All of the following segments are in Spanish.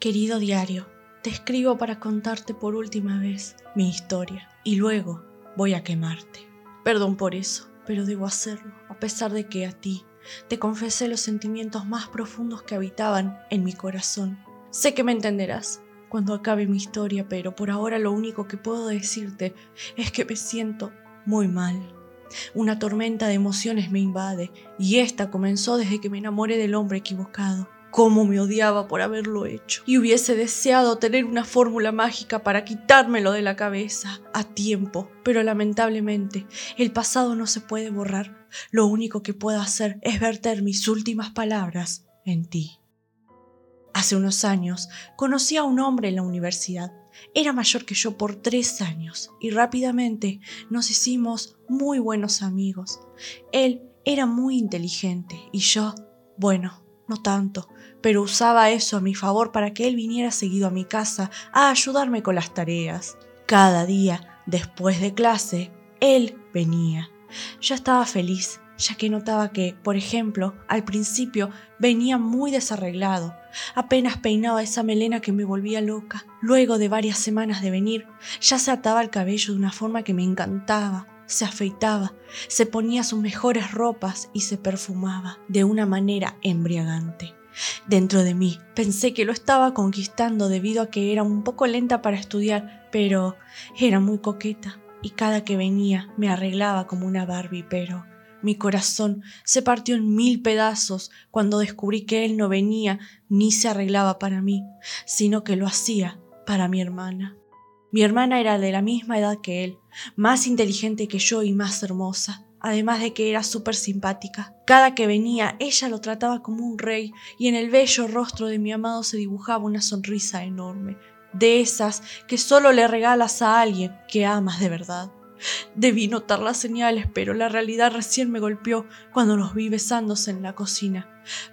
Querido diario, te escribo para contarte por última vez mi historia y luego voy a quemarte. Perdón por eso, pero debo hacerlo, a pesar de que a ti te confesé los sentimientos más profundos que habitaban en mi corazón. Sé que me entenderás cuando acabe mi historia, pero por ahora lo único que puedo decirte es que me siento muy mal. Una tormenta de emociones me invade y esta comenzó desde que me enamoré del hombre equivocado. Cómo me odiaba por haberlo hecho. Y hubiese deseado tener una fórmula mágica para quitármelo de la cabeza a tiempo. Pero lamentablemente, el pasado no se puede borrar. Lo único que puedo hacer es verter mis últimas palabras en ti. Hace unos años conocí a un hombre en la universidad. Era mayor que yo por tres años y rápidamente nos hicimos muy buenos amigos. Él era muy inteligente y yo, bueno, no tanto, pero usaba eso a mi favor para que él viniera seguido a mi casa a ayudarme con las tareas. Cada día, después de clase, él venía. Yo estaba feliz, ya que notaba que, por ejemplo, al principio venía muy desarreglado, apenas peinaba esa melena que me volvía loca. Luego de varias semanas de venir, ya se ataba el cabello de una forma que me encantaba, se afeitaba, se ponía sus mejores ropas y se perfumaba de una manera embriagante. Dentro de mí pensé que lo estaba conquistando debido a que era un poco lenta para estudiar, pero era muy coqueta y cada que venía me arreglaba como una Barbie, pero mi corazón se partió en mil pedazos cuando descubrí que él no venía ni se arreglaba para mí, sino que lo hacía para mi hermana. Mi hermana era de la misma edad que él, más inteligente que yo y más hermosa, además de que era súper simpática. Cada que venía, ella lo trataba como un rey y en el bello rostro de mi amado se dibujaba una sonrisa enorme, de esas que solo le regalas a alguien que amas de verdad. Debí notar las señales, pero la realidad recién me golpeó cuando los vi besándose en la cocina.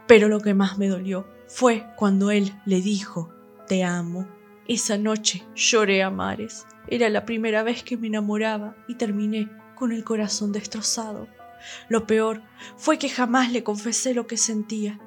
Pero lo que más me dolió fue cuando él le dijo, te amo. Esa noche lloré a mares. Era la primera vez que me enamoraba y terminé con el corazón destrozado. Lo peor fue que jamás le confesé lo que sentía.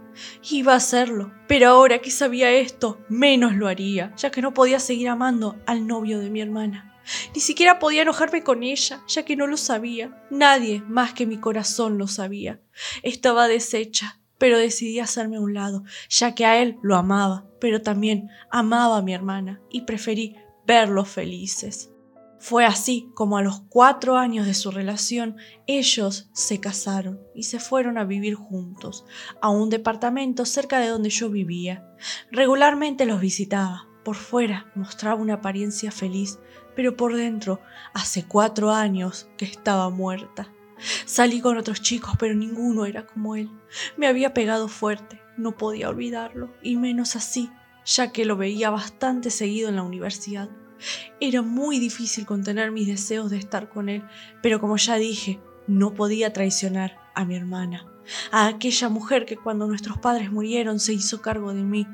Iba a hacerlo, pero ahora que sabía esto, menos lo haría, ya que no podía seguir amando al novio de mi hermana. Ni siquiera podía enojarme con ella, ya que no lo sabía. Nadie más que mi corazón lo sabía. Estaba deshecha, pero decidí hacerme a un lado, ya que a él lo amaba, pero también amaba a mi hermana y preferí verlos felices. Fue así como a los cuatro años de su relación ellos se casaron y se fueron a vivir juntos a un departamento cerca de donde yo vivía. Regularmente los visitaba. Por fuera mostraba una apariencia feliz, pero por dentro hace cuatro años que estaba muerta. Salí con otros chicos, pero ninguno era como él. Me había pegado fuerte, no podía olvidarlo, y menos así, ya que lo veía bastante seguido en la universidad. Era muy difícil contener mis deseos de estar con él, pero como ya dije, no podía traicionar a mi hermana a aquella mujer que cuando nuestros padres murieron se hizo cargo de mí.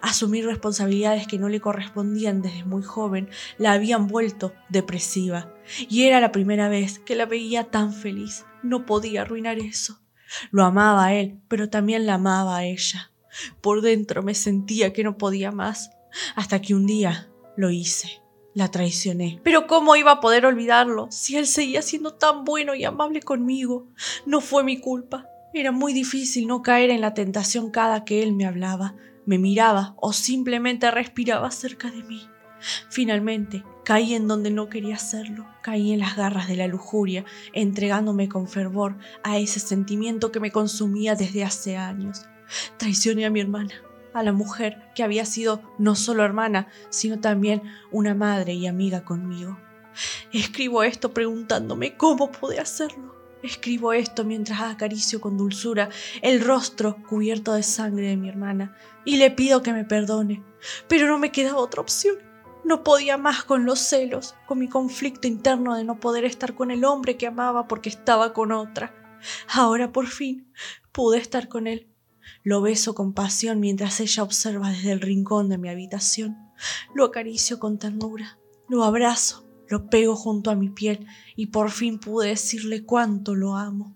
Asumir responsabilidades que no le correspondían desde muy joven la habían vuelto depresiva. Y era la primera vez que la veía tan feliz. No podía arruinar eso. Lo amaba a él, pero también la amaba a ella. Por dentro me sentía que no podía más, hasta que un día lo hice. La traicioné. Pero ¿cómo iba a poder olvidarlo si él seguía siendo tan bueno y amable conmigo? No fue mi culpa. Era muy difícil no caer en la tentación cada que él me hablaba, me miraba o simplemente respiraba cerca de mí. Finalmente, caí en donde no quería hacerlo, caí en las garras de la lujuria, entregándome con fervor a ese sentimiento que me consumía desde hace años. Traicioné a mi hermana, a la mujer que había sido no solo hermana, sino también una madre y amiga conmigo. Escribo esto preguntándome cómo pude hacerlo. Escribo esto mientras acaricio con dulzura el rostro cubierto de sangre de mi hermana y le pido que me perdone. Pero no me quedaba otra opción. No podía más con los celos, con mi conflicto interno de no poder estar con el hombre que amaba porque estaba con otra. Ahora por fin pude estar con él. Lo beso con pasión mientras ella observa desde el rincón de mi habitación. Lo acaricio con ternura. Lo abrazo lo pego junto a mi piel y por fin pude decirle cuánto lo amo.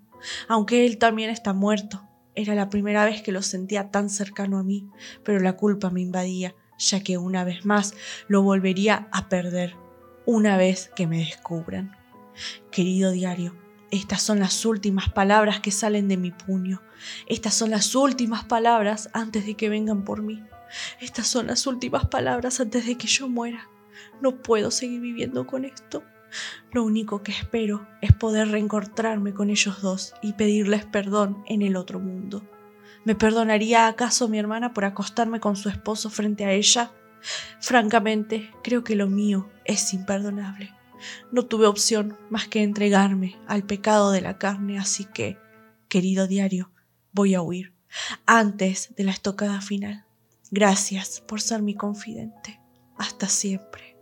Aunque él también está muerto. Era la primera vez que lo sentía tan cercano a mí, pero la culpa me invadía. Ya que una vez más lo volvería a perder una vez que me descubran. Querido diario, estas son las últimas palabras que salen de mi puño. Estas son las últimas palabras antes de que vengan por mí. Estas son las últimas palabras antes de que yo muera. No puedo seguir viviendo con esto. Lo único que espero es poder reencontrarme con ellos dos y pedirles perdón en el otro mundo. ¿Me perdonaría acaso mi hermana por acostarme con su esposo frente a ella? Francamente, creo que lo mío es imperdonable. No tuve opción más que entregarme al pecado de la carne, así que, querido diario, voy a huir antes de la estocada final. Gracias por ser mi confidente. Hasta siempre.